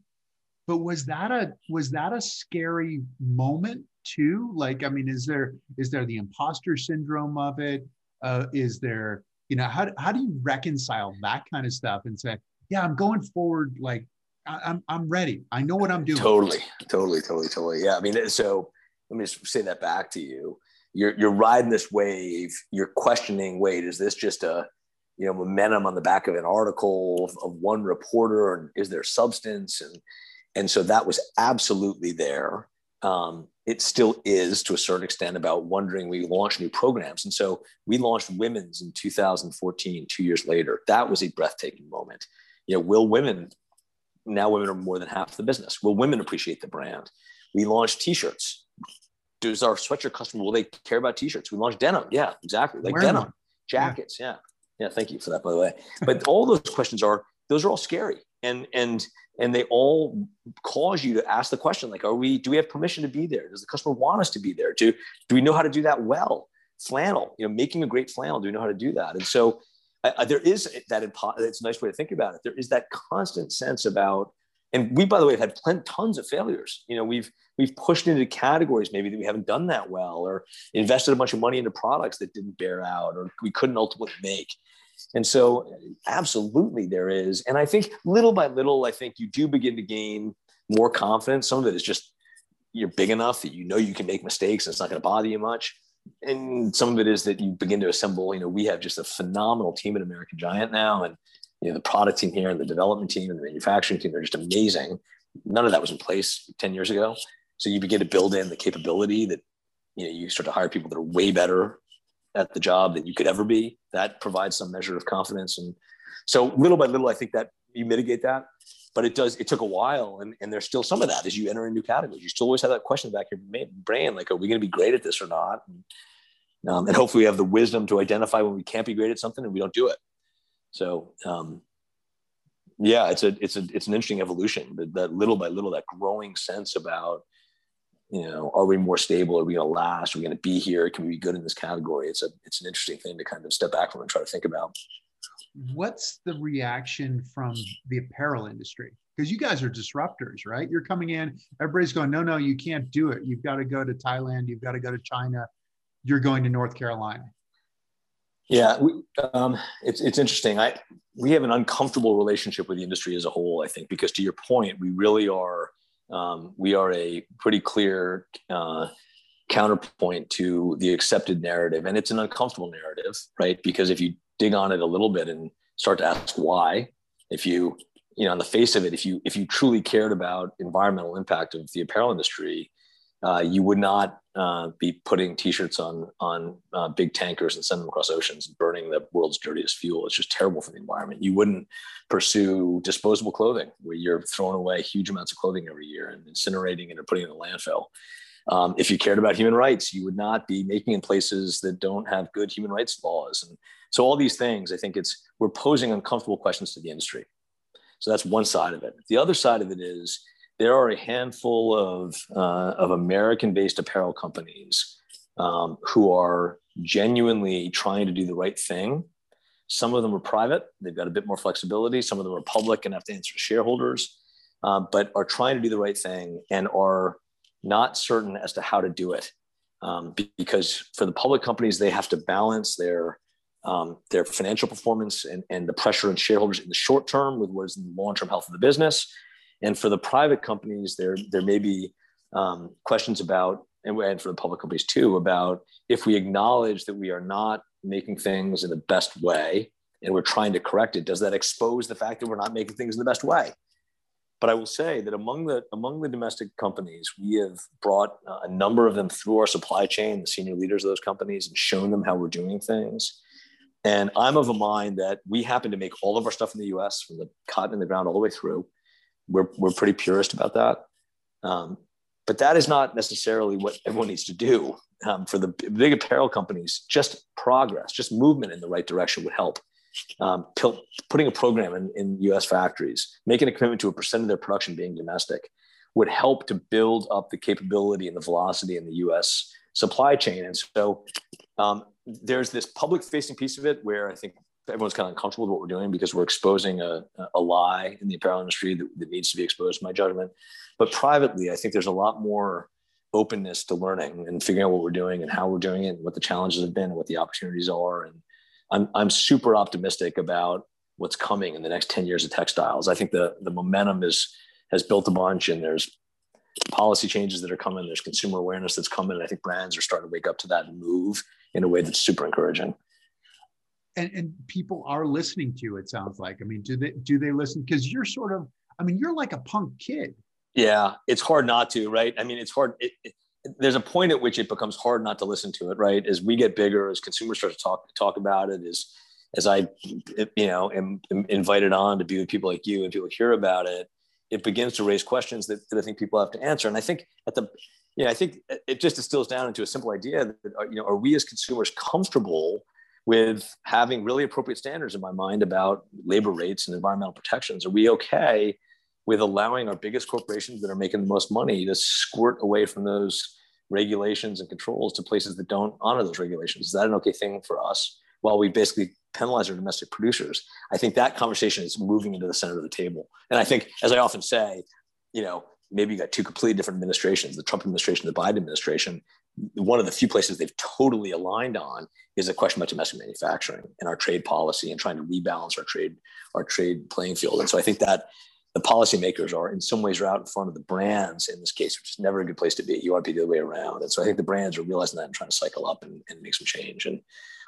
But was that a was that a scary moment too? Like i mean is there is there the imposter syndrome of it? Uh, is there you know how, how do you reconcile that kind of stuff and say yeah i'm going forward like I, I'm, I'm ready. I know what i'm doing. Totally totally totally totally. Yeah i mean so let me just say that back to you. You're you're riding this wave. You're questioning wait is this just a you know momentum on the back of an article of, of one reporter and is there substance? And and so that was absolutely there. Um, it still is to a certain extent about wondering we launch new programs. And so we launched women's in 2014 two years later. That was a breathtaking moment. You know will women now women are more than half the business. Will women appreciate the brand? We launched t-shirts. Does our sweatshirt customer will they care about t-shirts? We launched denim. Yeah exactly. Like Wear denim jackets yeah. yeah yeah, thank you for that, by the way. But all those questions are those are all scary, and and and they all cause you to ask the question like, are we? Do we have permission to be there? Does the customer want us to be there? Do do we know how to do that well? Flannel, you know, making a great flannel. Do we know how to do that? And so I, there is that. Impo- it's a nice way to think about it. There is that constant sense about, and we, by the way, have had plenty, tons of failures. You know, we've we've pushed into categories maybe that we haven't done that well, or invested a bunch of money into products that didn't bear out, or we couldn't ultimately make. And so, absolutely, there is. And I think little by little, I think you do begin to gain more confidence. Some of it is just you're big enough that you know you can make mistakes and it's not going to bother you much. and some of it is that you begin to assemble. You know, we have just a phenomenal team at American Giant now, and you know the product team here and the development team and the manufacturing team they're just amazing. None of that was in place ten years ago. So you begin to build in the capability that you know you start to hire people that are way better at the job than you could ever be. That provides some measure of confidence, and so little by little, I think that you mitigate that. But it does. It took a while, and, and there's still some of that as you enter a new category. You still always have that question back your brain, like, are we going to be great at this or not? And, um, and hopefully, we have the wisdom to identify when we can't be great at something and we don't do it. So, um, yeah, it's a it's a it's an interesting evolution. That, that little by little, that growing sense about you know, are we more stable? Are we going to last? Are we going to be here? Can we be good in this category? It's a it's an interesting thing to kind of step back from and try to think about. What's the reaction from the apparel industry? Because you guys are disruptors, right? You're coming in, everybody's going, no, no, you can't do it. You've got to go to Thailand. You've got to go to China. You're going to North Carolina. Yeah, we, um, it's it's interesting. I we have an uncomfortable relationship with the industry as a whole. I think because to your point, we really are um, we are a pretty clear uh, counterpoint to the accepted narrative, and it's an uncomfortable narrative, right? Because if you dig on it a little bit and start to ask why, if you you know on the face of it, if you if you truly cared about environmental impact of the apparel industry, uh, you would not uh, be putting T-shirts on on uh, big tankers and send them across oceans, and burning the world's dirtiest fuel. It's just terrible for the environment. You wouldn't pursue disposable clothing, where you're throwing away huge amounts of clothing every year and incinerating it or putting it in the landfill. Um, if you cared about human rights, you would not be making in places that don't have good human rights laws. And so, all these things, I think it's we're posing uncomfortable questions to the industry. So that's one side of it. The other side of it is there are a handful of, uh, of American based apparel companies um, who are genuinely trying to do the right thing. Some of them are private, they've got a bit more flexibility. Some of them are public and have to answer to shareholders, uh, but are trying to do the right thing and are not certain as to how to do it. Um, because for the public companies, they have to balance their um, their financial performance and, and the pressure on shareholders in the short term with what is the long term health of the business and for the private companies, there there may be um, questions about, and, and for the public companies too, about if we acknowledge that we are not making things in the best way, and we're trying to correct it, does that expose the fact that we're not making things in the best way? But I will say that among the among the domestic companies, we have brought uh, a number of them through our supply chain, the senior leaders of those companies, and shown them how we're doing things. And I'm of a mind that we happen to make all of our stuff in the U.S. from the cotton in the ground all the way through we're, we're pretty purist about that. Um, but that is not necessarily what everyone needs to do. Um, for the big apparel companies, just progress, just movement in the right direction would help. Um, putting a program in, in US factories, making a commitment to a percent of their production being domestic would help to build up the capability and the velocity in the US supply chain. And so um, there's this public facing piece of it where I think everyone's kind of uncomfortable with what we're doing because we're exposing a, a lie in the apparel industry that, that needs to be exposed, my judgment. But privately, I think there's a lot more openness to learning and figuring out what we're doing and how we're doing it and what the challenges have been and what the opportunities are. And I'm, I'm super optimistic about what's coming in the next 10 years of textiles. I think the, the momentum is, has built a bunch and there's policy changes that are coming. There's consumer awareness that's coming. And I think brands are starting to wake up to that and move in a way that's super encouraging and, and people are listening to you it sounds like. I mean do they do they listen? Because you're sort of i mean you're like a punk kid. Yeah it's hard not to right? I mean it's hard it, it, there's a point at which it becomes hard not to listen to it right? As we get bigger as consumers start to talk talk about it as as i you know am, am invited on to be with people like you and people hear about it it begins to raise questions that, that i think people have to answer. And i think at the yeah i think it just distills down into a simple idea that you know are we as consumers comfortable with having really appropriate standards in my mind about labor rates and environmental protections? Are we okay with allowing our biggest corporations that are making the most money to squirt away from those regulations and controls to places that don't honor those regulations? Is that an okay thing for us? While we basically penalize our domestic producers, I think that conversation is moving into the center of the table. And I think, as I often say, you know, maybe you got two completely different administrations the Trump administration, the Biden administration one of the few places they've totally aligned on is a question about domestic manufacturing and our trade policy and trying to rebalance our trade our trade playing field. And so I think that the policymakers are in some ways are out in front of the brands in this case, which is never a good place to be. You want to be the other way around. And so I think the brands are realizing that and trying to cycle up and, and make some change. And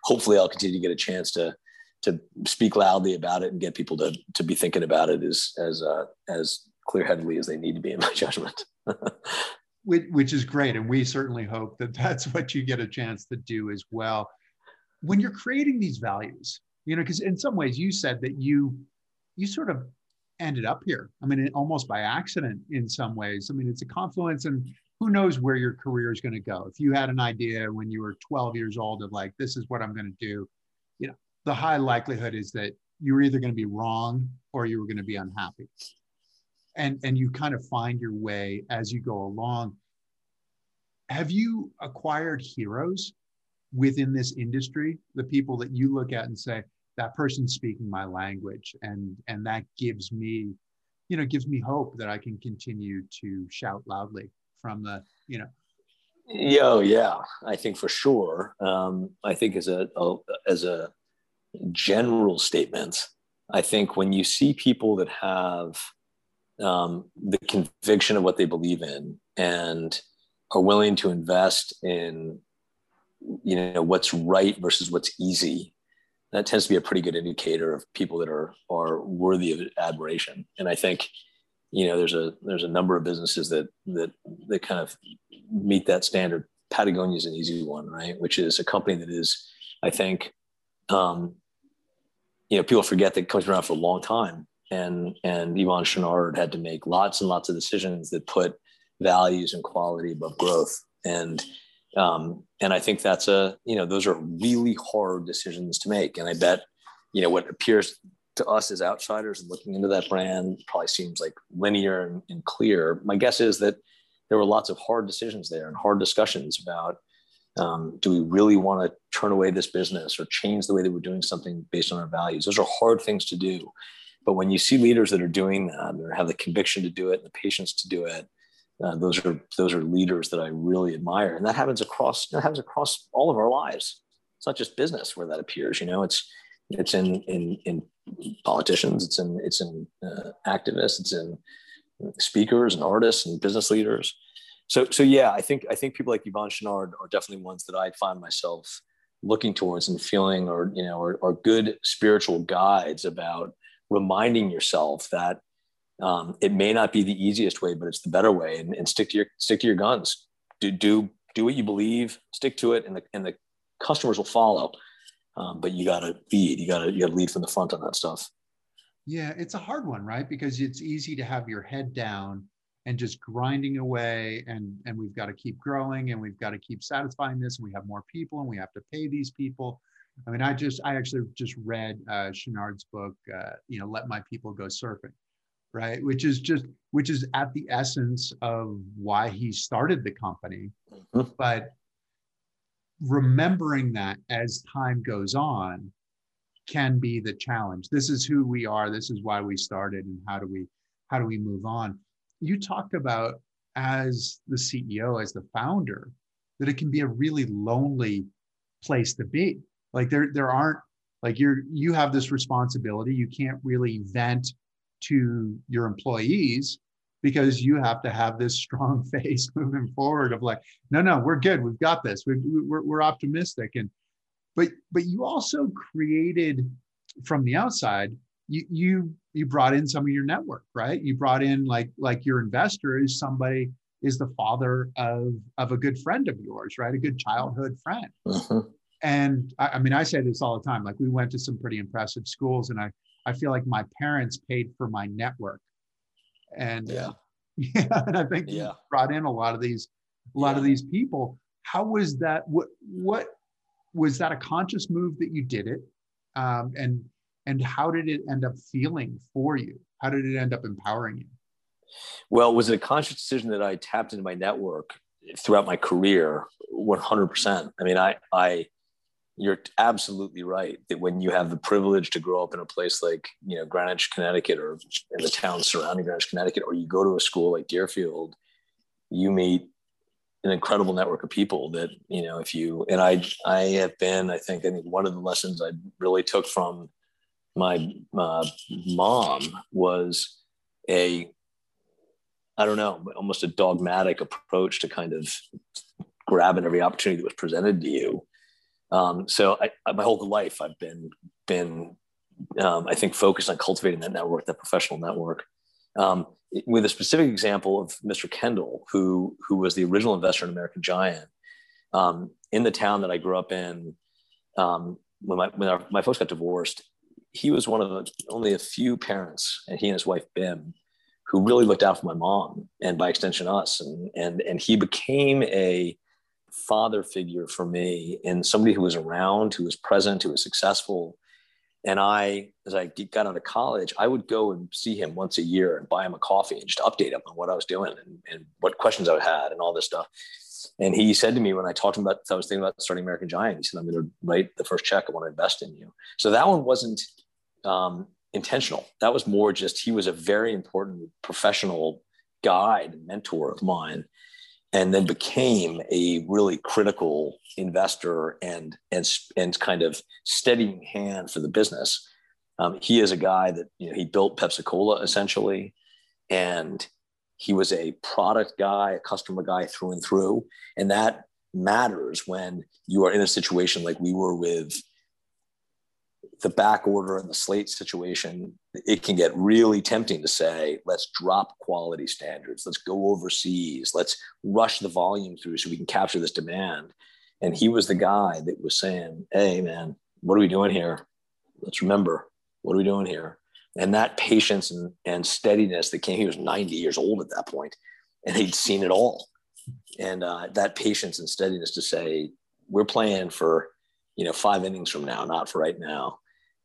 hopefully I'll continue to get a chance to to speak loudly about it and get people to to be thinking about it as as uh, as clear-headedly as they need to be in my [laughs] judgment. [laughs] which, which is great, and we certainly hope that that's what you get a chance to do as well. When you're creating these values, you know, because in some ways you said that you you sort of ended up here. I mean, almost by accident in some ways. I mean, it's a confluence, and who knows where your career is going to go. If you had an idea when you were 12 years old of like, this is what I'm going to do, you know, the high likelihood is that you were either going to be wrong or you were going to be unhappy. And, and you kind of find your way as you go along. Have you acquired heroes within this industry? The people that you look at and say, that person's speaking my language and and that gives me you know gives me hope that i can continue to shout loudly from the you know Yo, yeah, I think for sure. Um, I think as a, a as a general statement, I think when you see people that have um, the conviction of what they believe in and are willing to invest in, you know, what's right versus what's easy, that tends to be a pretty good indicator of people that are are worthy of admiration. And I think, you know, there's a there's a number of businesses that that that kind of meet that standard. Patagonia is an easy one, right? Which is a company that is, I think, um, you know, people forget that it comes around for a long time, and and Yvon Chouinard had to make lots and lots of decisions that put values and quality above growth, and um, and I think that's a, you know, those are really hard decisions to make. And I bet, you know, what appears to us as outsiders and looking into that brand probably seems like linear and, and clear. My guess is that there were lots of hard decisions there and hard discussions about um, do we really want to turn away this business or change the way that we're doing something based on our values? Those are hard things to do. But when you see leaders that are doing that or have the conviction to do it and the patience to do it, uh, those are those are leaders that I really admire, and that happens across that happens across all of our lives. It's not just business where that appears. You know, it's it's in in in politicians, it's in it's in uh, activists, it's in speakers and artists and business leaders. So so yeah, I think I think people like Yvon Chouinard are definitely ones that I find myself looking towards and feeling, or you know, are, are good spiritual guides about reminding yourself that um, it may not be the easiest way, but it's the better way. And, and stick to your stick to your guns. Do do do what you believe. Stick to it, and the and the customers will follow. Um, but you got to lead. You got to you got to lead from the front on that stuff. Yeah, it's a hard one, right? Because it's easy to have your head down and just grinding away, and and we've got to keep growing, and we've got to keep satisfying this, and we have more people, and we have to pay these people. I mean, I just I actually just read uh, Chouinard's book, uh, you know, "Let My People Go Surfing," right? Which is just which is at the essence of why he started the company. Mm-hmm. but remembering that as time goes on can be the challenge. This is who we are. This is why we started and how do we how do we move on? You talked about as the ceo as the founder that it can be a really lonely place to be like there there aren't like you're you have this responsibility. You can't really vent to your employees because you have to have this strong [laughs] face moving forward of like no no we're good. We've got this. We're, we're, we're optimistic. And but but you also created from the outside you you you brought in some of your network right? You brought in like like your investor is somebody is the father of of a good friend of yours right? A good childhood friend. Uh-huh. And I, I mean i say this all the time like we went to some pretty impressive schools and i I feel like my parents paid for my network. And yeah, [laughs] yeah and I think yeah. brought in a lot of these, a lot yeah. of these people. How was that? What, what was that a conscious move that you did it? Um, and, and how did it end up feeling for you? How did it end up empowering you? Well, was it a conscious decision that I tapped into my network throughout my career? 100%. I mean, I, I, you're absolutely right that when you have the privilege to grow up in a place like you know Greenwich, Connecticut, or in the towns surrounding Greenwich, Connecticut, or you go to a school like Deerfield, you meet an incredible network of people that you know if you and I I have been I think I think one of the lessons I really took from my uh, mom was a I don't know, almost a dogmatic approach to kind of grabbing every opportunity that was presented to you. Um, so I, I, my whole life, I've been been um, I think focused on cultivating that network, that professional network. Um, with a specific example of Mr. Kendall, who who was the original investor in American Giant, um, in the town that I grew up in. Um, when my when our, my folks got divorced, he was one of the only a few parents, and he and his wife Bim, who really looked out for my mom and by extension us, and and and he became a father figure for me and somebody who was around, who was present, who was successful. And I, as I got out of college, I would go and see him once a year and buy him a coffee and just update him on what I was doing and, and what questions I had and all this stuff. And he said to me when I talked to him about, I was thinking about starting American Giant, he said, I'm going to write the first check. I want to invest in you. So that one wasn't um, intentional. That was more just, he was a very important professional guide and mentor of mine and then became a really critical investor and and and kind of steadying hand for the business. Um, he is a guy that you know he built Pepsi Cola essentially, and he was a product guy, a customer guy through and through, and that matters when you are in a situation like we were with the back order and the slate situation, it can get really tempting to say, let's drop quality standards, let's go overseas, let's rush the volume through so we can capture this demand. And he was the guy that was saying, hey, man, what are we doing here? Let's remember, what are we doing here? And that patience and, and steadiness that came, he was 90 years old at that point, and he'd seen it all. And uh, that patience and steadiness to say, we're playing for, you know, five innings from now, not for right now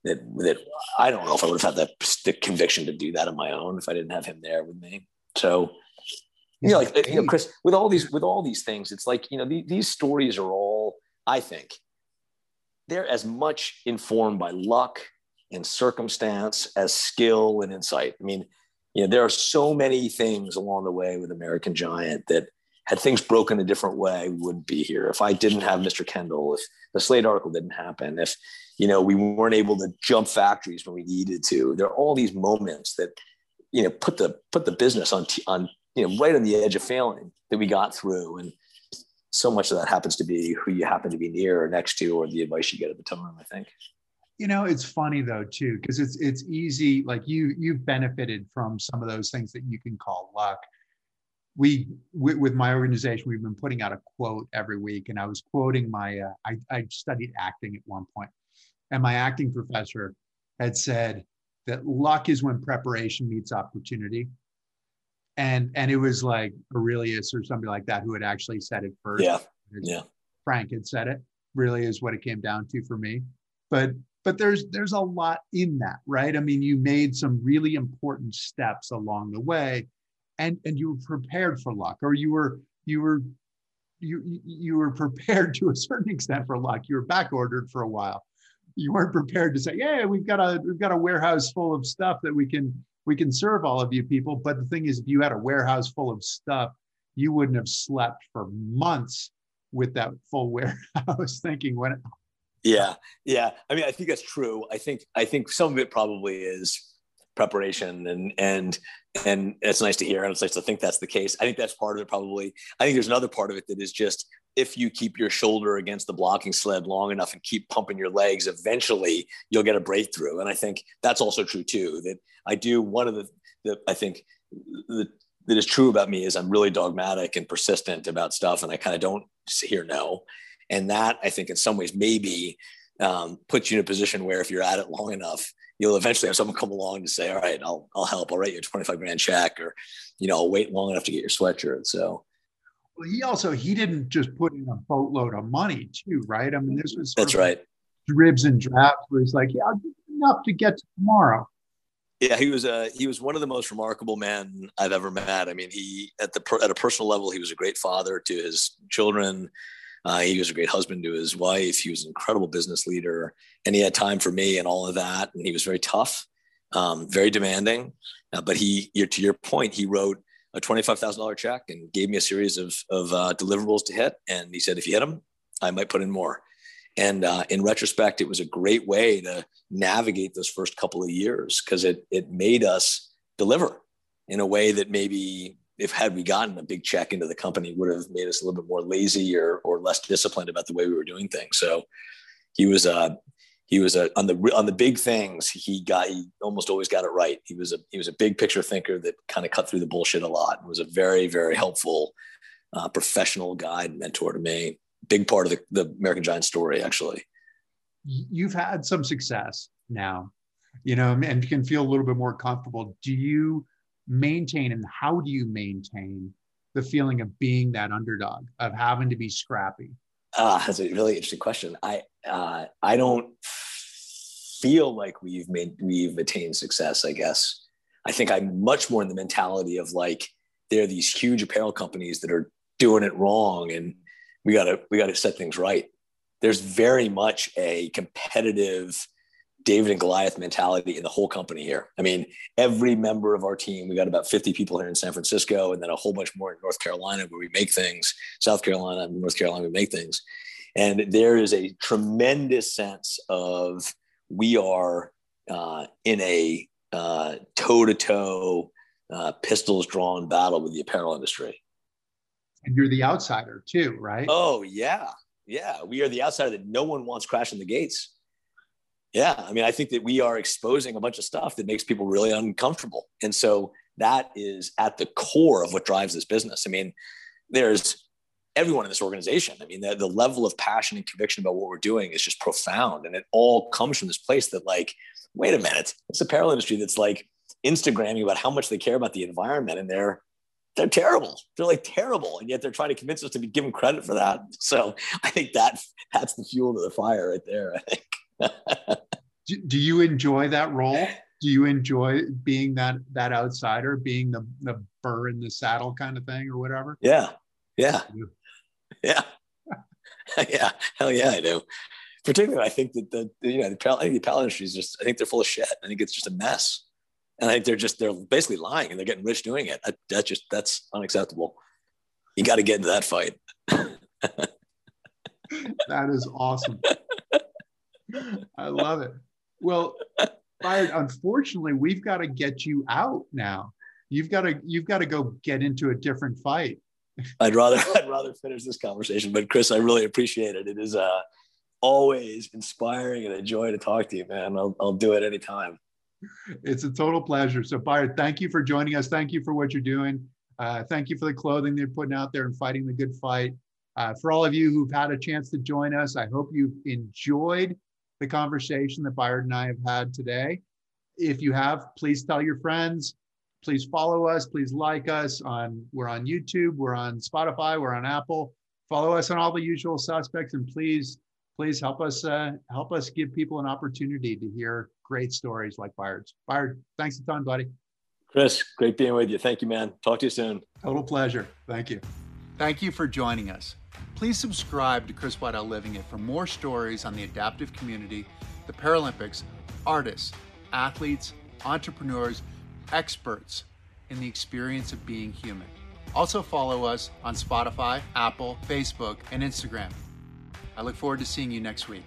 that that I don't know if I would have had the, the conviction to do that on my own if I didn't have him there with me. So you know, like you know, Chris, with all these with all these things, it's like you know the, these stories are all I think they're as much informed by luck and circumstance as skill and insight. I mean, you know, there are so many things along the way with American Giant that had things broken a different way, we wouldn't be here. If I didn't have Mr. Kendall, if the Slate article didn't happen, if you know we weren't able to jump factories when we needed to, there are all these moments that you know put the put the business on on you know right on the edge of failing that we got through, and so much of that happens to be who you happen to be near or next to, or the advice you get at the time. I think. You know, it's funny though too, because it's it's easy. Like you you've benefited from some of those things that you can call luck we with my organization we've been putting out a quote every week and i was quoting my uh, I, I studied acting at one point and my acting professor had said that luck is when preparation meets opportunity. And and it was like aurelius or somebody like that who had actually said it first. Yeah yeah. Frank had said it. Really is what it came down to for me. But but there's there's a lot in that right? I mean you made some really important steps along the way and and you were prepared for luck or you were you were you you were prepared [laughs] to a certain extent for luck. You were back ordered for a while you weren't prepared to say yeah we've got a we've got a warehouse full of stuff that we can we can serve all of you people. But the thing is if you had a warehouse full of stuff you wouldn't have slept for months with that full [laughs] warehouse thinking when yeah yeah. I mean i think that's true. I think i think some of it probably is preparation and and and it's nice to hear and it's nice to think that's the case. I think that's part of it probably. I think there's another part of it that is just if you keep your shoulder against the blocking sled long enough and keep pumping your legs eventually you'll get a breakthrough and i think that's also true too that i do one of the, the i think the, that is true about me is i'm really dogmatic and persistent about stuff and i kind of don't hear no and that i think in some ways maybe um, puts you in a position where if you're at it long enough you'll eventually have someone come along to say, all right, I'll, I'll help. I'll write you a 25 grand check or, you know, I'll wait long enough to get your sweatshirt. So, well, he also, he didn't just put in a boatload of money too, right? I mean, this was, that's right. Dribs and drafts where he's like, yeah, enough to get to tomorrow. Yeah, he was a he was one of the most remarkable men I've ever met. I mean, he at the at a personal level, he was a great father to his children. Uh, he was a great husband to his wife. He was an incredible business leader, and he had time for me and all of that. And he was very tough, um, very demanding. Uh, but he, to your point, he wrote a twenty-five thousand dollar check and gave me a series of of uh, deliverables to hit. And he said, if you hit them, I might put in more. And uh, in retrospect, it was a great way to navigate those first couple of years because it it made us deliver. in a way that maybe if had we gotten a big check into the company would have made us a little bit more lazy or or less disciplined about the way we were doing things. So he was uh he was a on the on the big things he got he almost always got it right. He was a he was a big picture thinker that kind of cut through the bullshit a lot. It was a very very helpful uh, professional guide mentor to me. Big part of the, the American Giant story actually. You've had some success now, you know, and you can feel a little bit more comfortable. Do you maintain and how do you maintain the feeling of being that underdog of having to be scrappy uh, that's a really interesting question i uh, i don't feel like we've made we've attained success i guess i think i'm much more in the mentality of like there are these huge apparel companies that are doing it wrong and we gotta we gotta set things right there's very much a competitive David and Goliath mentality in the whole company here. I mean, every member of our team, we got about 50 people here in San Francisco, and then a whole bunch more in North Carolina where we make things, South Carolina, North Carolina, we make things. And there is a tremendous sense of we are uh, in a toe to toe, pistols drawn battle with the apparel industry. And you're the outsider too, right? Oh, yeah. Yeah. We are the outsider that no one wants crashing the gates yeah i mean i think that we are exposing a bunch of stuff that makes people really uncomfortable and so that is at the core of what drives this business i mean there's everyone in this organization i mean the, the level of passion and conviction about what we're doing is just profound and it all comes from this place that like wait a minute it's a apparel industry that's like instagramming about how much they care about the environment and they're they're terrible. They're like terrible, and yet they're trying to convince us to be given credit for that. So I think that that's the fuel to the fire right there. I think [laughs] do, do you enjoy that role? Do you enjoy being that that outsider, being the the burr in the saddle kind of thing, or whatever? Yeah, yeah, yeah, [laughs] yeah. Hell yeah, I do. Particularly, I think that the, you know the I think the apparel industry is just I think they're full of shit. I think it's just a mess, and I think they're just they're basically lying and they're getting rich doing it. That, that just that's unacceptable. You got to get into that fight. [laughs] that is awesome. I love it. Well, Bayard, unfortunately, we've got to get you out now. You've got to you've got to go get into a different fight. I'd rather [laughs] I'd rather finish this conversation, but Chris, I really appreciate it. It is uh, always inspiring and a joy to talk to you, man. I'll I'll do it anytime. It's a total pleasure. So, Bayard, thank you for joining us. Thank you for what you're doing. Uh, thank you for the clothing they're putting out there and fighting the good fight. Uh, for all of you who've had a chance to join us, I hope you've enjoyed the conversation that Bayard and I have had today. If you have, please tell your friends. Please follow us. Please like us on. We're on YouTube. We're on Spotify. We're on Apple. Follow us on all the usual suspects, and please, please help us uh, help us give people an opportunity to hear great stories like Bayard's. Bayard, thanks a ton, buddy. Chris, great being with you. Thank you, man. Talk to you soon. Total pleasure. Thank you. Thank you for joining us. Please subscribe to Chris Waddell Living It for more stories on the adaptive community, the Paralympics, artists, athletes, entrepreneurs, experts in the experience of being human. Also, follow us on Spotify, Apple, Facebook, and Instagram. I look forward to seeing you next week.